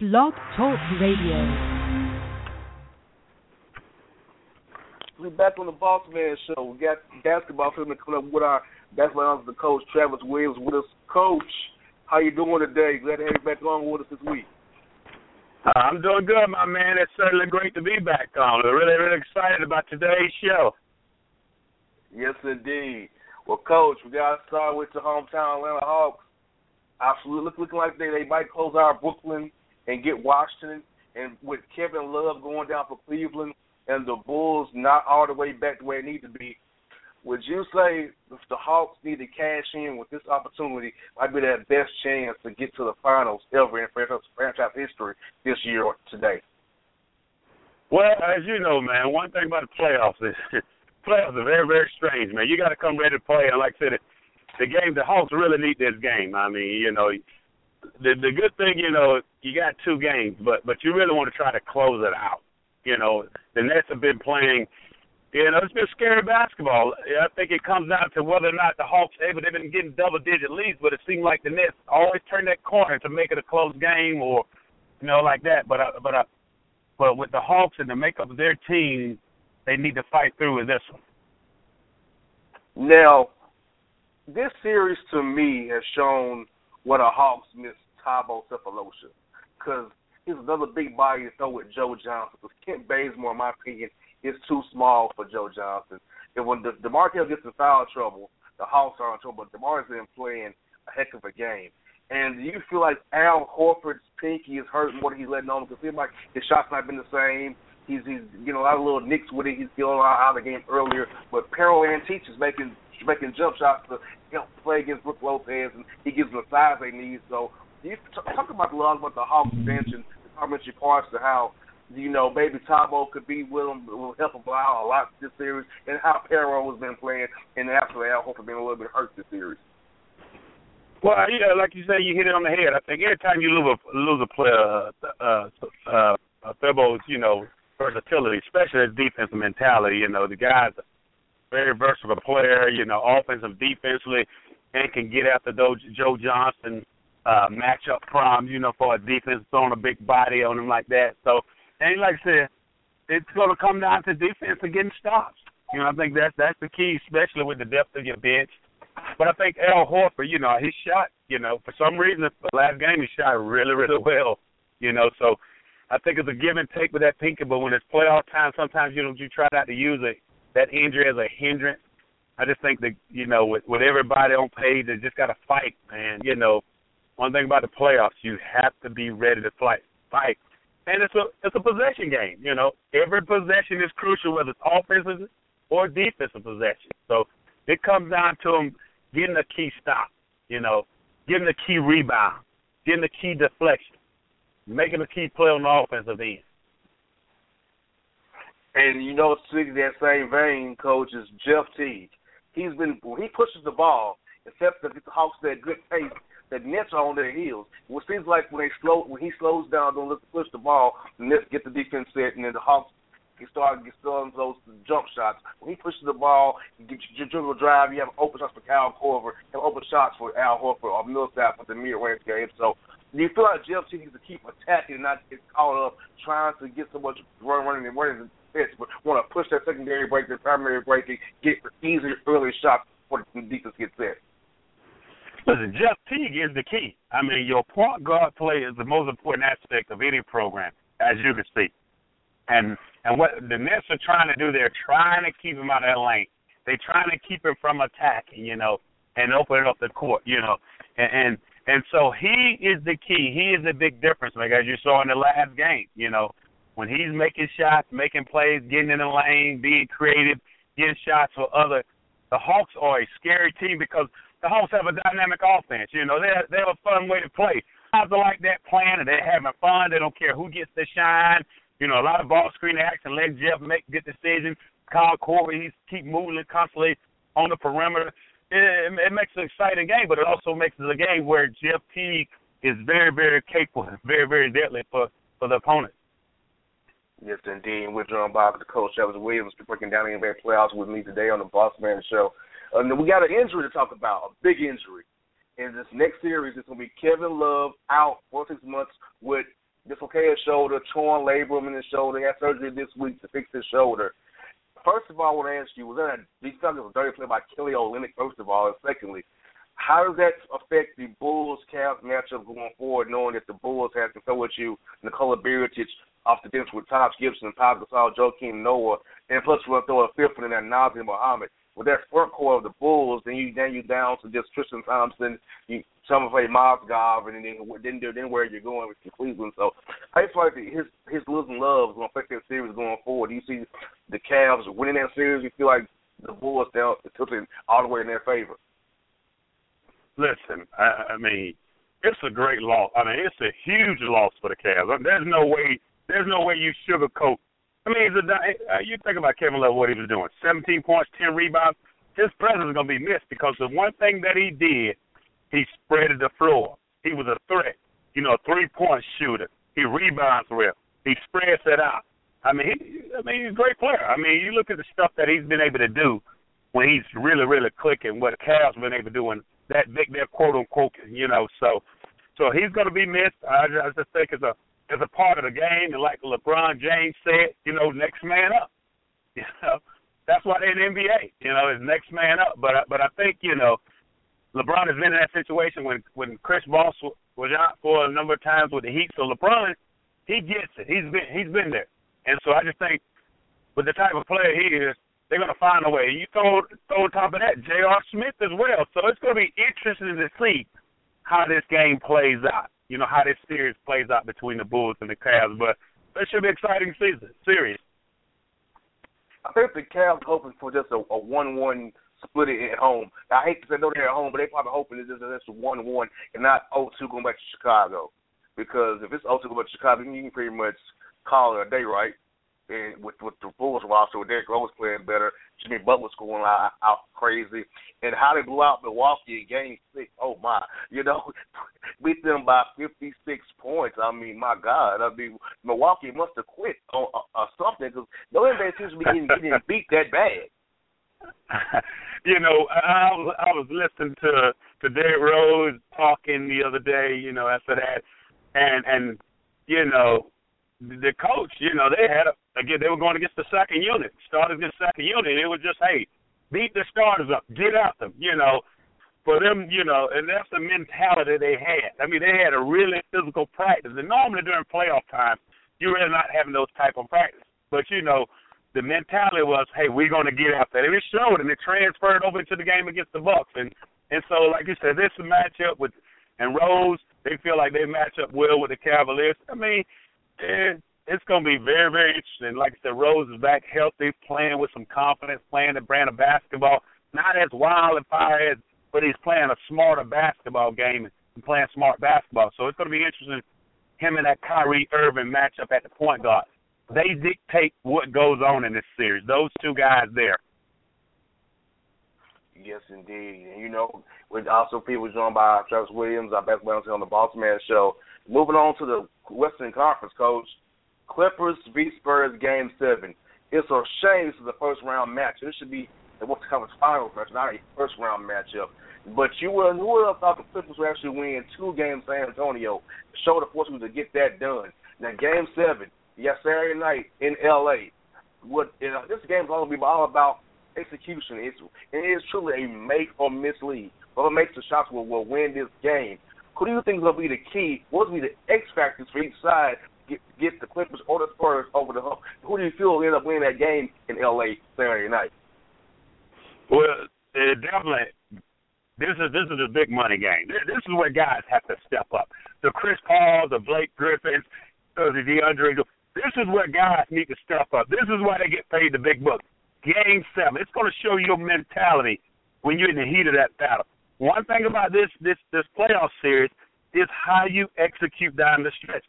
Blog Talk Radio. We're back on the Boss Man Show. We got basketball coming up with our basketball the coach Travis Williams with us. Coach, how you doing today? Glad to have you back on with us this week. Uh, I'm doing good, my man. It's certainly great to be back on. We're really, really excited about today's show. Yes, indeed. Well, Coach, we got to start with the hometown Atlanta Hawks. Absolutely looking like they, they might close out Brooklyn and get Washington. And with Kevin Love going down for Cleveland and the Bulls not all the way back to where they need to be, would you say if the Hawks need to cash in with this opportunity, might be their best chance to get to the finals ever in franchise history this year or today? Well, as you know, man, one thing about the playoffs is playoffs are very, very strange, man. You got to come ready to play. And like I said, the game, the Hawks really need this game. I mean, you know, the the good thing, you know, you got two games, but but you really want to try to close it out. You know, the Nets have been playing. You know, it's been scary basketball. I think it comes down to whether or not the Hawks able. They've been getting double digit leads, but it seemed like the Nets always turn that corner to make it a close game, or you know, like that. But uh, but uh, but with the Hawks and the makeup of their team, they need to fight through with this one. Now, this series to me has shown what a Hawks miss Thabo Sefolosha because he's another big body to throw with Joe Johnson. Because Kent Bazemore, in my opinion, is too small for Joe Johnson. And when the DeMarcus gets in foul trouble, the Hawks are in trouble. But DeMarre's been playing a heck of a game. And do you feel like Al Horford's pinky is hurt more than he's letting on? Because it seems like his shots not been the same. He's he's you know a lot of little nicks with it. He's going out of the game earlier. But Pero Antic is making making jump shots to help play against Brook Lopez, and he gives them the size they need. So you talk about a lot about the Hawks bench and the complementary parts to how you know maybe Thabo could be with him, will help him out a lot this series, and how Pero has been playing, and after Al Horford being a little bit hurt this series. Well, yeah, like you say, you hit it on the head. I think every time you lose a lose a player, uh, uh, uh, Thabo's, you know, versatility, especially his defensive mentality. You know, the guy's very versatile player. You know, offensive, defensively, and can get after those Joe Johnson uh, matchup problems. You know, for a defense throwing a big body on him like that. So, and like I said, it's going to come down to defense and getting stops. You know, I think that's that's the key, especially with the depth of your bench. But I think Al Horford, you know, he shot, you know, for some reason the last game he shot really, really well. You know, so I think it's a give and take with that pinky, but when it's playoff time, sometimes you know you try not to use it that injury as a hindrance. I just think that you know with with everybody on page, they just got to fight, man. You know, one thing about the playoffs, you have to be ready to fight. Fight, and it's a it's a possession game. You know, every possession is crucial, whether it's offensive or defensive possession. So it comes down to them getting a key stop. You know, getting a key rebound, getting a key deflection making a key play on the offensive end. And you know, speaking that same vein, coach is Jeff Teague. He's been when he pushes the ball, except that the Hawks that good pace, the Nets are on their heels. What seems like when they slow when he slows down, don't look to push the ball, the Nets get the defense set, and then the Hawks he started get starting those jump shots. When he pushes the ball, you get your dribble drive, you have open shots for Kyle Korver, and open shots for Al Horford or Millsap for the mid-range game. So do you feel like Jeff Teague needs to keep attacking and not get caught up trying to get so much run running and running and but want to push that secondary break, the primary break, and get easy early shots before the defense gets set? Listen, Jeff Teague is the key. I mean, your point guard play is the most important aspect of any program, as you can see. And and what the Nets are trying to do, they're trying to keep him out of that lane. They're trying to keep him from attacking, you know, and opening up the court, you know. And and, and so he is the key. He is a big difference, like as you saw in the last game, you know, when he's making shots, making plays, getting in the lane, being creative, getting shots for other. The Hawks are a scary team because the Hawks have a dynamic offense. You know, they they have a fun way to play. Are like that playing, and they're having fun. They don't care who gets the shine. You know, a lot of ball screen action, let Jeff make good decisions. Kyle Korver, he's keep moving constantly on the perimeter. It, it, makes an exciting game, but it also makes it a game where Jeff Teague is very, very capable, very, very deadly for for the opponent. Yes, indeed. We're joined by the coach Travis Williams breaking down the NBA playoffs with me today on the Boss Man Show. Uh, and we got an injury to talk about, a big injury. In this next series, it's going to be Kevin Love out for six months with dislocated shoulder, torn labrum in his shoulder. He had surgery this week to fix his shoulder. First of all, I want to ask you: Was that a, like it was a dirty play by Kelly Olynyk? First of all, and secondly, how does that affect the Bulls Cavs matchup going forward, knowing that the Bulls have to throw at you Nikola Mirotic off the bench with Taj Gibson, Pau Gasol, Joakim Noah, and plus we'll throw a fifth one in there, Nazr Mohammed. With that front core of the Bulls, then you then you down to just Tristan Thompson, you some play Mozgov, and then then then where you're going with Cleveland. So I feel like his his losing love is to affect that series going forward. Do you see the Cavs winning that series? You feel like the Bulls down tilting all the way in their favor? Listen, I, I mean, it's a great loss. I mean, it's a huge loss for the Cavs. There's no way. There's no way you sugarcoat. I mean, a, uh, you think about Kevin Love, what he was doing: 17 points, 10 rebounds. His presence is going to be missed because the one thing that he did, he spreaded the floor. He was a threat. You know, a three-point shooter. He rebounds well. He spreads it out. I mean, he, I mean, he's a great player. I mean, you look at the stuff that he's been able to do when he's really, really clicking. What the Cavs been able to do when that big there quote unquote you know so so he's going to be missed. I, I just think as a as a part of the game, and like LeBron James said, you know, next man up. You know, that's why they're in the NBA. You know, is next man up. But but I think you know, LeBron has been in that situation when when Chris Bosh was out for a number of times with the Heat. So LeBron, he gets it. He's been he's been there, and so I just think with the type of player he is, they're going to find a way. You throw, throw on top of that J.R. Smith as well. So it's going to be interesting to see how this game plays out. You know, how this series plays out between the Bulls and the Cavs. But it should be an exciting season, series. I think the Cavs hoping for just a, a one-one split it at home. I hate to say no, they're at home, but they probably hoping it's just, just a one-one and not 0-2 going back to Chicago. Because if it's 0-2 going back to Chicago, you can pretty much call it a day, right? And with with the Bulls roster with Derrick Rose playing better, Jimmy Butler's going out, out crazy, and how they blew out Milwaukee in Game Six. Oh my, you know, beat them by 56 points. I mean, my God, I mean Milwaukee must have quit or, or uh, uh, something because no NBA seems to be getting, getting beat that bad. you know, I was I was listening to to Derrick Rose talking the other day. You know, after that, and and you know the coach, you know, they had a, again they were going against the second unit, started against second unit, it was just hey, beat the starters up, get at them, you know. For them, you know, and that's the mentality they had. I mean, they had a really physical practice. And normally during playoff time, you're really not having those type of practice. But you know, the mentality was, hey, we're going to get after it. And it showed, and it transferred over into the game against the Bucks. And and so, like you said, this matchup with and Rose, they feel like they match up well with the Cavaliers. I mean, and it's going to be very, very interesting. Like I said, Rose is back healthy, playing with some confidence, playing the brand of basketball. Not as wild and fire as, but he's playing a smarter basketball game and playing smart basketball. So it's going to be interesting. Him and that Kyrie Irving matchup at the point guard. They dictate what goes on in this series. Those two guys there. Yes, indeed. And you know, with also people joined by Travis Williams, our best basketball on the Boss Man Show. Moving on to the Western Conference, coach. Clippers v Spurs game seven. It's a shame this is a first round match. This should be the Western Conference Finals match, not a first round matchup. But you would who would have thought the Clippers would actually win two games San Antonio? Show the fortune to get that done. Now game seven, yes, Saturday night in LA. What you know, this game is going to be all about execution. It's it is truly a make or miss league. Whoever makes the shots will, will win this game. Who do you think will be the key? What will be the X factors for each side get get the Clippers or the Spurs over the hump? Who do you feel will end up winning that game in LA Saturday night? Well, definitely. This is this is a big money game. This is where guys have to step up. The Chris Paul, the Blake Griffins, the DeAndre. This is where guys need to step up. This is why they get paid the big bucks. Game seven. It's going to show your mentality when you're in the heat of that battle. One thing about this this this playoff series is how you execute down the stretch.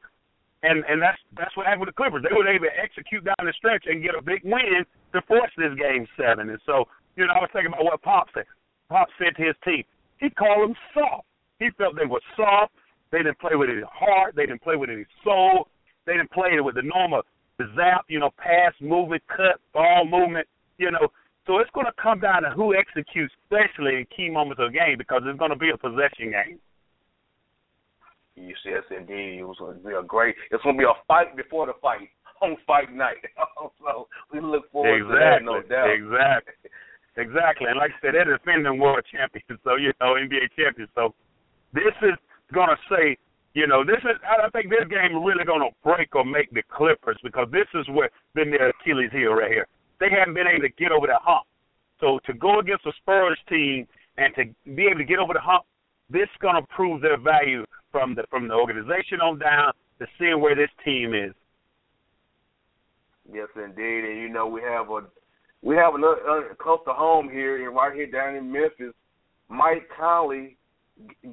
And and that's that's what happened with the Clippers. They were able to execute down the stretch and get a big win to force this game seven. And so, you know, I was thinking about what Pop said. Pop said to his team, he called them soft. He felt they were soft. They didn't play with any heart. They didn't play with any soul. They didn't play with the normal zap, you know, pass movement, cut, ball movement. You know, so it's going to come down to who executes, especially in key moments of the game, because it's going to be a possession game. Yes, indeed. It was going to be a great. It's going to be a fight before the fight on fight night. so we look forward exactly. to that, no doubt. Exactly. Exactly. And like I said, they're defending world champions, so you know, NBA champions. So this is gonna say, you know, this is I think this game is really gonna break or make the Clippers because this is where been their Achilles heel right here. They haven't been able to get over that hump. So to go against a Spurs team and to be able to get over the hump, this is gonna prove their value from the from the organization on down to seeing where this team is. Yes, indeed, and you know we have a we have another uh, close to home here, and right here down in Memphis, Mike Conley,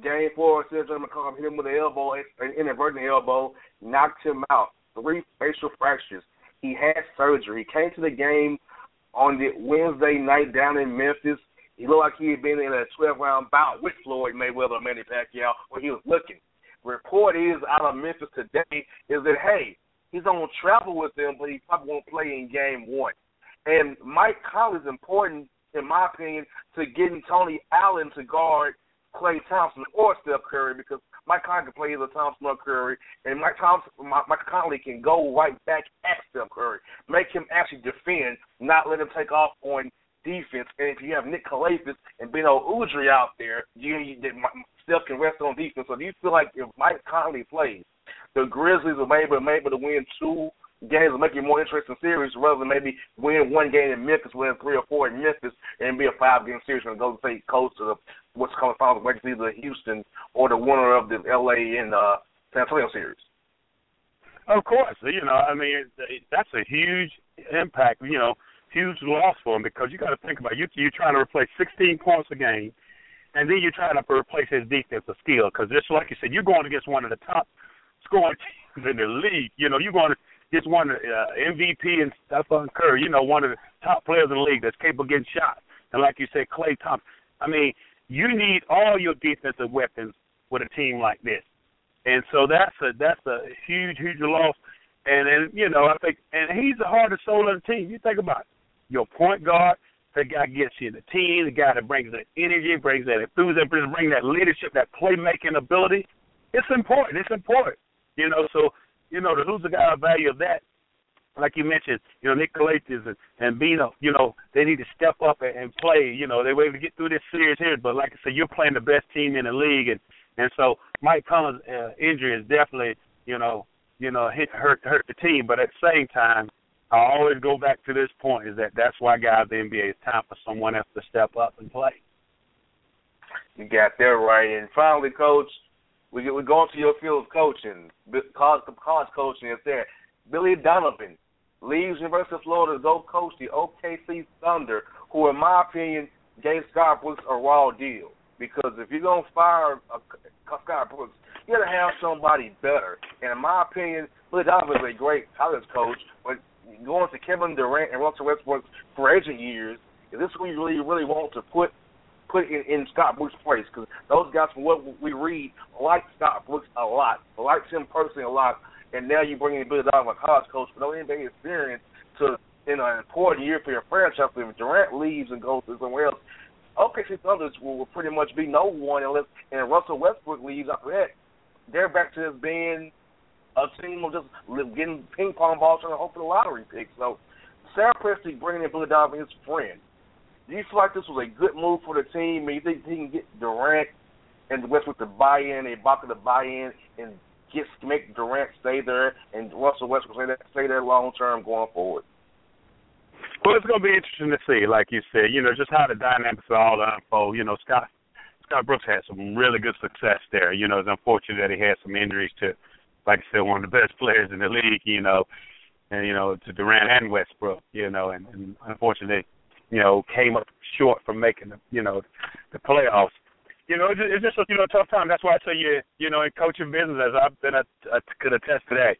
game four, Cedric McCollum hit him with an elbow, an inadvertent elbow, knocked him out. Three facial fractures. He had surgery. He came to the game on the Wednesday night down in Memphis. He looked like he had been in a 12 round bout with Floyd Mayweather and Manny Pacquiao where he was looking. Report is out of Memphis today is that, hey, he's going to travel with them, but he probably won't play in game one. And Mike Conley is important, in my opinion, to getting Tony Allen to guard Klay Thompson or Steph Curry because Mike Conley can play either Thompson or Curry, and Mike Thompson, Mike Conley can go right back at Steph Curry, make him actually defend, not let him take off on defense. And if you have Nick Calathes and Beno Udrih out there, you, you Steph can rest on defense. So do you feel like if Mike Conley plays, the Grizzlies are able, able to win two games will make it more interesting series rather than maybe win one game in Memphis, win three or four in Memphis, and be a five game series when Golden State coast to the what's called finals, whether it's either Houston or the winner of the LA and uh, San Antonio series. Of course, you know, I mean that's a huge impact, you know, huge loss for him because you got to think about it. you you're trying to replace 16 points a game, and then you're trying to replace his defensive skill because just like you said, you're going against one of the top scoring teams in the league. You know, you're going to just won uh, MVP and Stephen Curry, you know, one of the top players in the league that's capable of getting shots. And like you said, Klay Thompson. I mean, you need all your defensive weapons with a team like this. And so that's a that's a huge, huge loss. And and you know, I think and he's the hardest soul of the team. You think about it. Your point guard, the guy gets you the team, the guy that brings that energy, brings that enthusiasm, brings that leadership, that playmaking ability. It's important. It's important. You know, so you know, the who's the guy value of that? Like you mentioned, you know, Nick Calathes and, and Beno, you know, they need to step up and, and play. You know, they were able to get through this series here, but like I said, you're playing the best team in the league, and and so Mike Conley's uh, injury is definitely, you know, you know, hit hurt hurt the team. But at the same time, I always go back to this point: is that that's why, guys, the NBA is time for someone else to step up and play. You got that right. And finally, Coach, we we go into your field of coaching, college, college coaching is there. Billy Donovan leaves University of Florida to go coach the OKC Thunder, who, in my opinion, gave Scott Brooks a raw deal. Because if you're gonna fire a, Scott Brooks, you gotta have somebody better. And in my opinion, Billy Donovan is a great college coach, but going to Kevin Durant and Russell Westbrook's for agent years, is this who you really, really want to put put in, in Scott Brooks' place because those guys, from what we read, like Scott Brooks a lot, likes him personally a lot. And now you bring in Billy Donovan, college coach, with no NBA experience, to in an important year for your franchise. If Durant leaves and goes to somewhere else, OKC Thunder will, will pretty much be no one unless and Russell Westbrook leaves after that. They're back to just being a team of just getting ping pong balls trying to hope for the lottery pick. So Sam Presti bringing in Billy Donovan, his friend do you feel like this was a good move for the team? Do you think he can get Durant and Westbrook to buy in, Ibaka to buy in, and get make Durant stay there and Russell Westbrook stay there, stay there long term going forward? Well, it's going to be interesting to see, like you said, you know, just how the dynamics all unfold. You know, Scott Scott Brooks had some really good success there. You know, it's unfortunate that he had some injuries to, like I said, one of the best players in the league. You know, and you know to Durant and Westbrook. You know, and, and unfortunately you know, came up short from making the, you know, the playoffs. You know, it's just, a, you know a tough time. That's why I tell you, you know, in coaching business, as I've been, a, I could attest to that.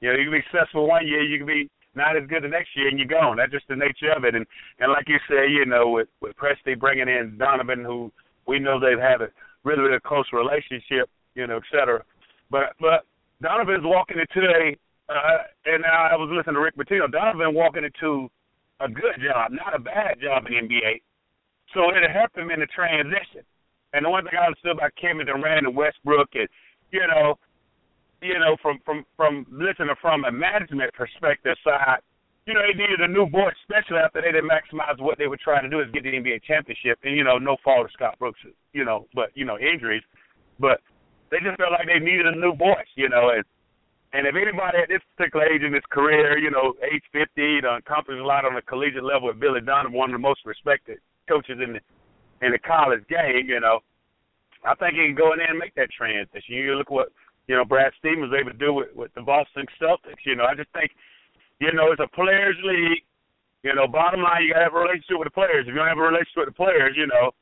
You know, you can be successful one year, you can be not as good the next year, and you're gone. That's just the nature of it. And and like you say, you know, with with Presti bringing in Donovan, who we know they've had a really really close relationship, you know, et cetera. But but Donovan's walking into a, uh, and I was listening to Rick Pitino. Donovan walking into a good job, not a bad job in NBA. So it'll help him in the transition. And the one thing I understood about Kevin Durant and Westbrook is, you know, you know, from from from listening from a management perspective side, you know, they needed a new voice, especially after they didn't maximize what they were trying to do is get the NBA championship. And you know, no fault of Scott Brooks, you know, but you know, injuries. But they just felt like they needed a new voice, you know, and and if anybody at this particular age in his career, you know, age 50, to accomplish a lot on the collegiate level with Billy Donovan, one of the most respected coaches in the in the college game, you know, I think he can go in there and make that transition. You look what you know Brad Stevens was able to do with, with the Boston Celtics. You know, I just think you know, it's a players' league. You know, bottom line, you gotta have a relationship with the players. If you don't have a relationship with the players, you know,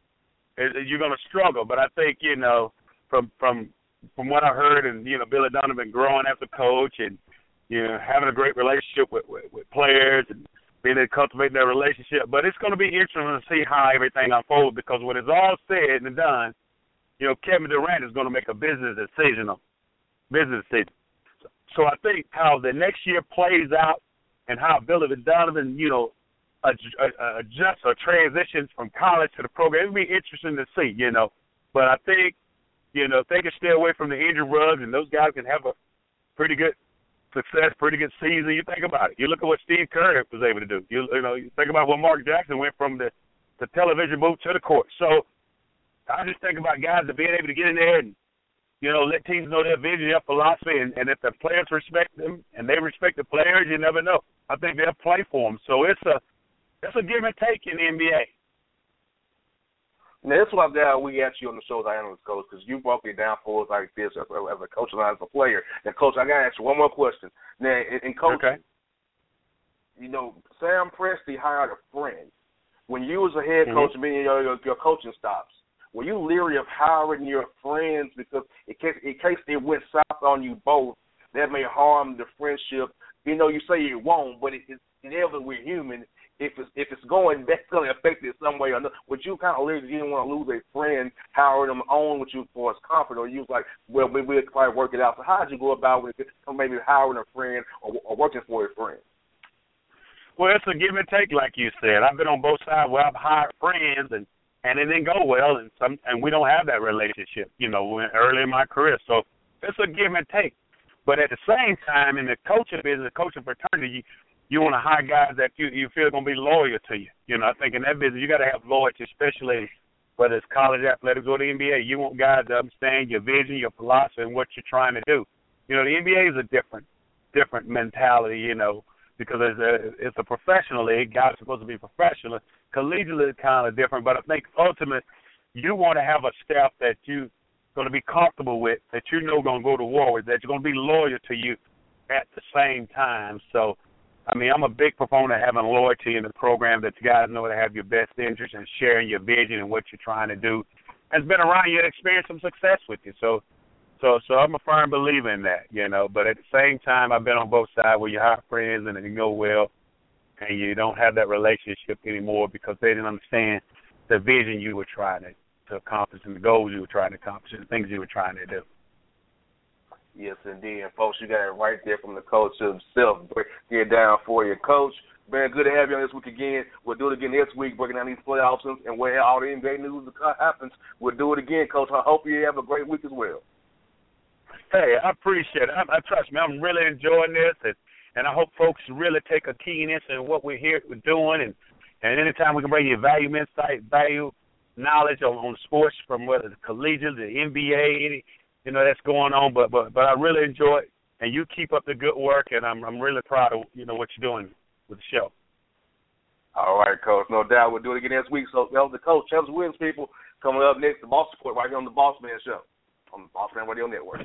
it, you're gonna struggle. But I think you know, from from from what I heard, and you know, Billy Donovan growing as a coach, and you know, having a great relationship with with, with players, and being able to cultivate that relationship. But it's gonna be interesting to see how everything unfolds because when it's all said and done, you know, Kevin Durant is gonna make a business decision, a business decision. So I think how the next year plays out and how Billy Donovan, you know, adjusts or transitions from college to the program. It'd be interesting to see, you know. But I think, you know, if they can stay away from the injury rugs and those guys can have a pretty good success, pretty good season, you think about it. You look at what Steve Kerr was able to do. You you know, you think about what Mark Jackson went from the the television booth to the court. So I just think about guys being able to get in there and you know, let teams know their vision, their philosophy, and, and if the players respect them and they respect the players, you never know. I think they'll play for them. So it's a it's a give and take in the NBA. Now, that's why uh, we asked you on the show, as analyst coach, because you broke it down for us like this as, as a coach and as a player. Now, coach, I got to ask you one more question. Now, in, in coaching, okay. you know, Sam Presti hired a friend. When you was a head coach mm-hmm. and being your, your your coaching stops, were you leery of hiring your friends because in case in case it went south on you both, that may harm the friendship you know, you say it won't, but it, it's inevitably we're human. If it's if it's going, that's going to affect it some way or another. Would you kind of? You didn't want to lose a friend, hiring them on with you for his comfort, or you was like, well, we we'll probably work it out. So how did you go about with it? Maybe hiring a friend or, or working for a friend. Well, it's a give and take, like you said. I've been on both sides where I've hired friends and and it didn't go well, and some and we don't have that relationship, you know, early in my career. So it's a give and take. But at the same time, in the coaching business, coaching fraternity, you, want to hire guys that you you feel going to be loyal to you. You know, I think in that business you got to have loyalty, especially whether it's college athletics or the NBA. You want guys to understand your vision, your philosophy, and what you're trying to do. You know, the NBA is a different different mentality. You know, because it's a it's a professional league. Guys are supposed to be professional. Collegiate is kind of different, but I think ultimately you want to have a staff that you going to be comfortable with, that you know going to go to war with, that you're going to be loyal to you at the same time. So, I mean, I'm a big proponent of having loyalty in the program that you guys know to have your best interest and sharing your vision and what you're trying to do. Has been around you and experienced some success with you. So, so, so I'm a firm believer in that, you know. But at the same time, I've been on both sides where you hire friends and it go well, and you don't have that relationship anymore because they didn't understand the vision you were trying to to accomplish and the goals you were trying to accomplish and the things you were trying to do. Yes, indeed. And folks, you got it right there from the coach himself. Get down for you, coach. Man, good to have you on this week again. We'll do it again next week, breaking down these playoffs and where all the NBA news uh, happens. We'll do it again, coach. I hope you have a great week as well. Hey, I appreciate it. I, I trust me. I'm really enjoying this, and and I hope folks really take a keen interest in what we're here we're doing, and and anytime we can bring you value, insight, value knowledge on, on sports from whether the collegiate, the NBA, any you know that's going on. But but but I really enjoy it, and you keep up the good work, and I'm I'm really proud of you know what you're doing with the show. All right, coach. No doubt we'll do it again next week. So that was the coach, Chelsea Williams, people coming up next, the Boss Report right here on the Boss Man Show on the Boss Man Radio Network.